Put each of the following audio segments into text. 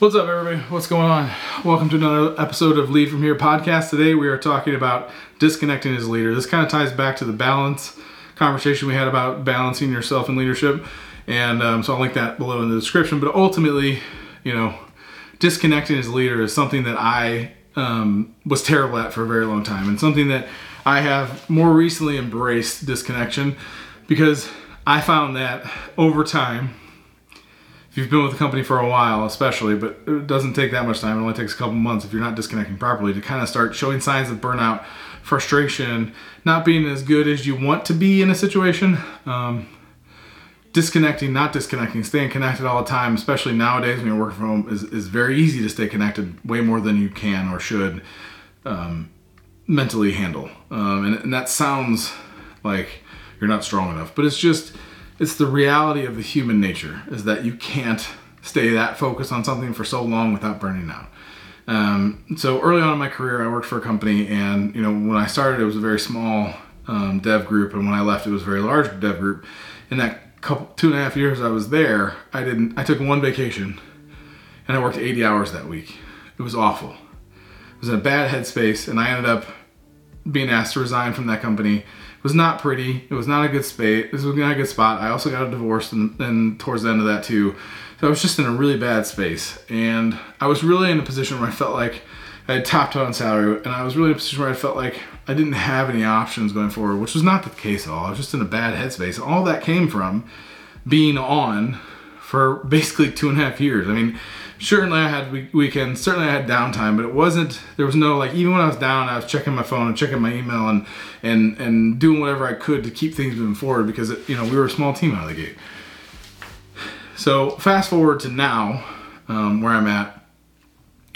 What's up, everybody? What's going on? Welcome to another episode of Lead From Here podcast. Today, we are talking about disconnecting as a leader. This kind of ties back to the balance conversation we had about balancing yourself in leadership. And um, so I'll link that below in the description. But ultimately, you know, disconnecting as a leader is something that I um, was terrible at for a very long time, and something that I have more recently embraced disconnection because I found that over time, if you've been with the company for a while, especially, but it doesn't take that much time. It only takes a couple months if you're not disconnecting properly to kind of start showing signs of burnout, frustration, not being as good as you want to be in a situation. Um, disconnecting, not disconnecting, staying connected all the time, especially nowadays when you're working from home, is, is very easy to stay connected way more than you can or should um, mentally handle. Um, and, and that sounds like you're not strong enough, but it's just it's the reality of the human nature is that you can't stay that focused on something for so long without burning out. Um, so early on in my career, I worked for a company, and you know when I started, it was a very small um, dev group, and when I left, it was a very large dev group. In that couple two and a half years I was there, I didn't. I took one vacation, and I worked 80 hours that week. It was awful. I was in a bad headspace, and I ended up being asked to resign from that company it was not pretty. It was not a good space. This was not a good spot. I also got a divorce and, and towards the end of that too. So I was just in a really bad space. And I was really in a position where I felt like I had topped out on salary and I was really in a position where I felt like I didn't have any options going forward, which was not the case at all. I was just in a bad headspace. All that came from being on for basically two and a half years. I mean, certainly I had weekends, certainly I had downtime, but it wasn't. There was no like even when I was down, I was checking my phone and checking my email and and and doing whatever I could to keep things moving forward because it, you know we were a small team out of the gate. So fast forward to now, um, where I'm at.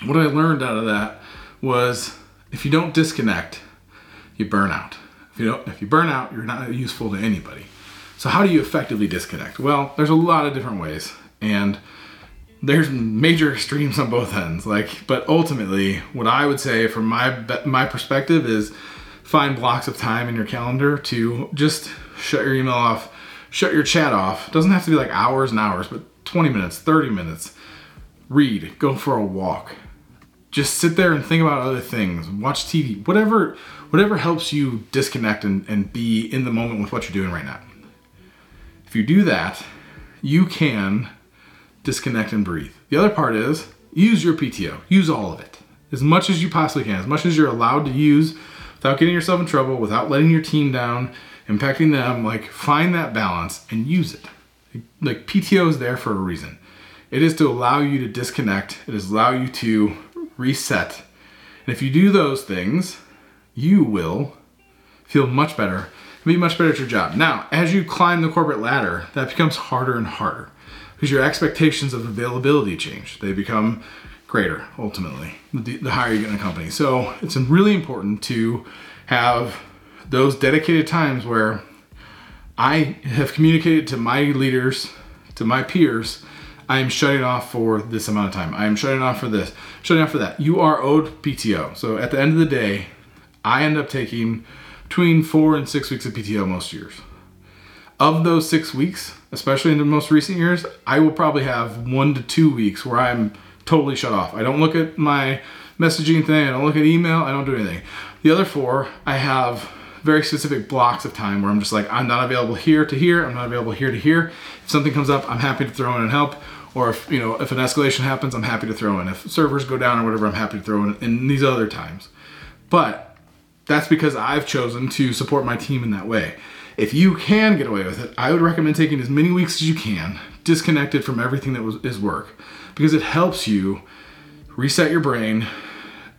What I learned out of that was if you don't disconnect, you burn out. If you don't, if you burn out, you're not useful to anybody. So how do you effectively disconnect? Well, there's a lot of different ways, and there's major extremes on both ends. Like, but ultimately, what I would say from my my perspective is find blocks of time in your calendar to just shut your email off, shut your chat off. It doesn't have to be like hours and hours, but 20 minutes, 30 minutes. Read, go for a walk. Just sit there and think about other things. Watch TV. Whatever whatever helps you disconnect and, and be in the moment with what you're doing right now. If you do that, you can disconnect and breathe. The other part is use your PTO, use all of it as much as you possibly can, as much as you're allowed to use without getting yourself in trouble, without letting your team down, impacting them. Like, find that balance and use it. Like, PTO is there for a reason. It is to allow you to disconnect, it is allow you to reset. And if you do those things, you will feel much better be much better at your job. Now, as you climb the corporate ladder, that becomes harder and harder because your expectations of availability change. They become greater ultimately the, the higher you get in a company. So it's really important to have those dedicated times where I have communicated to my leaders, to my peers, I am shutting off for this amount of time. I am shutting off for this, shutting off for that. You are owed PTO. So at the end of the day, I end up taking between four and six weeks of PTO most years. Of those six weeks, especially in the most recent years, I will probably have one to two weeks where I'm totally shut off. I don't look at my messaging thing, I don't look at email, I don't do anything. The other four, I have very specific blocks of time where I'm just like, I'm not available here to here, I'm not available here to here. If something comes up, I'm happy to throw in and help. Or if you know, if an escalation happens, I'm happy to throw in. If servers go down or whatever, I'm happy to throw in in these other times. But that's because I've chosen to support my team in that way. If you can get away with it, I would recommend taking as many weeks as you can, disconnected from everything that was, is work, because it helps you reset your brain,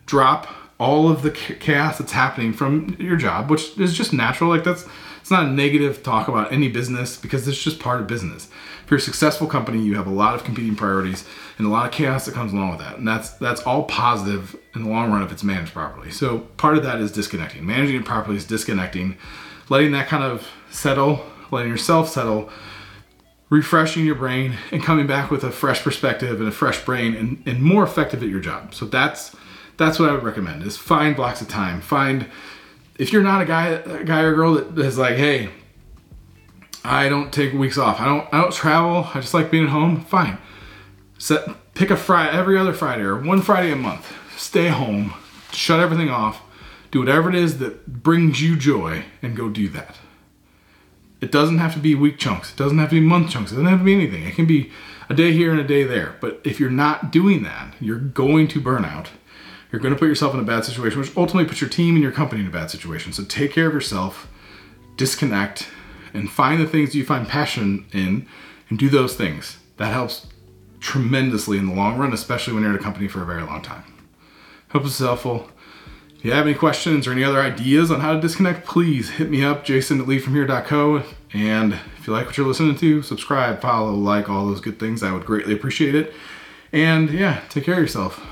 drop all of the chaos that's happening from your job, which is just natural. Like that's it's not a negative talk about any business because it's just part of business. If you're a successful company, you have a lot of competing priorities and a lot of chaos that comes along with that. And that's that's all positive in the long run if it's managed properly. So part of that is disconnecting. Managing it properly is disconnecting, letting that kind of settle, letting yourself settle, refreshing your brain and coming back with a fresh perspective and a fresh brain and, and more effective at your job. So that's that's what I would recommend is find blocks of time. Find if you're not a guy a guy or girl that is like, hey, I don't take weeks off. I don't I don't travel. I just like being at home. Fine. Set pick a Friday, every other Friday or one Friday a month. Stay home, shut everything off, do whatever it is that brings you joy, and go do that. It doesn't have to be week chunks. It doesn't have to be month chunks. It doesn't have to be anything. It can be a day here and a day there. But if you're not doing that, you're going to burn out. You're going to put yourself in a bad situation, which ultimately puts your team and your company in a bad situation. So take care of yourself, disconnect, and find the things you find passion in and do those things. That helps tremendously in the long run, especially when you're at a company for a very long time. Hope this is helpful. If you have any questions or any other ideas on how to disconnect, please hit me up, jason at leadfromhere.co. And if you like what you're listening to, subscribe, follow, like, all those good things. I would greatly appreciate it. And yeah, take care of yourself.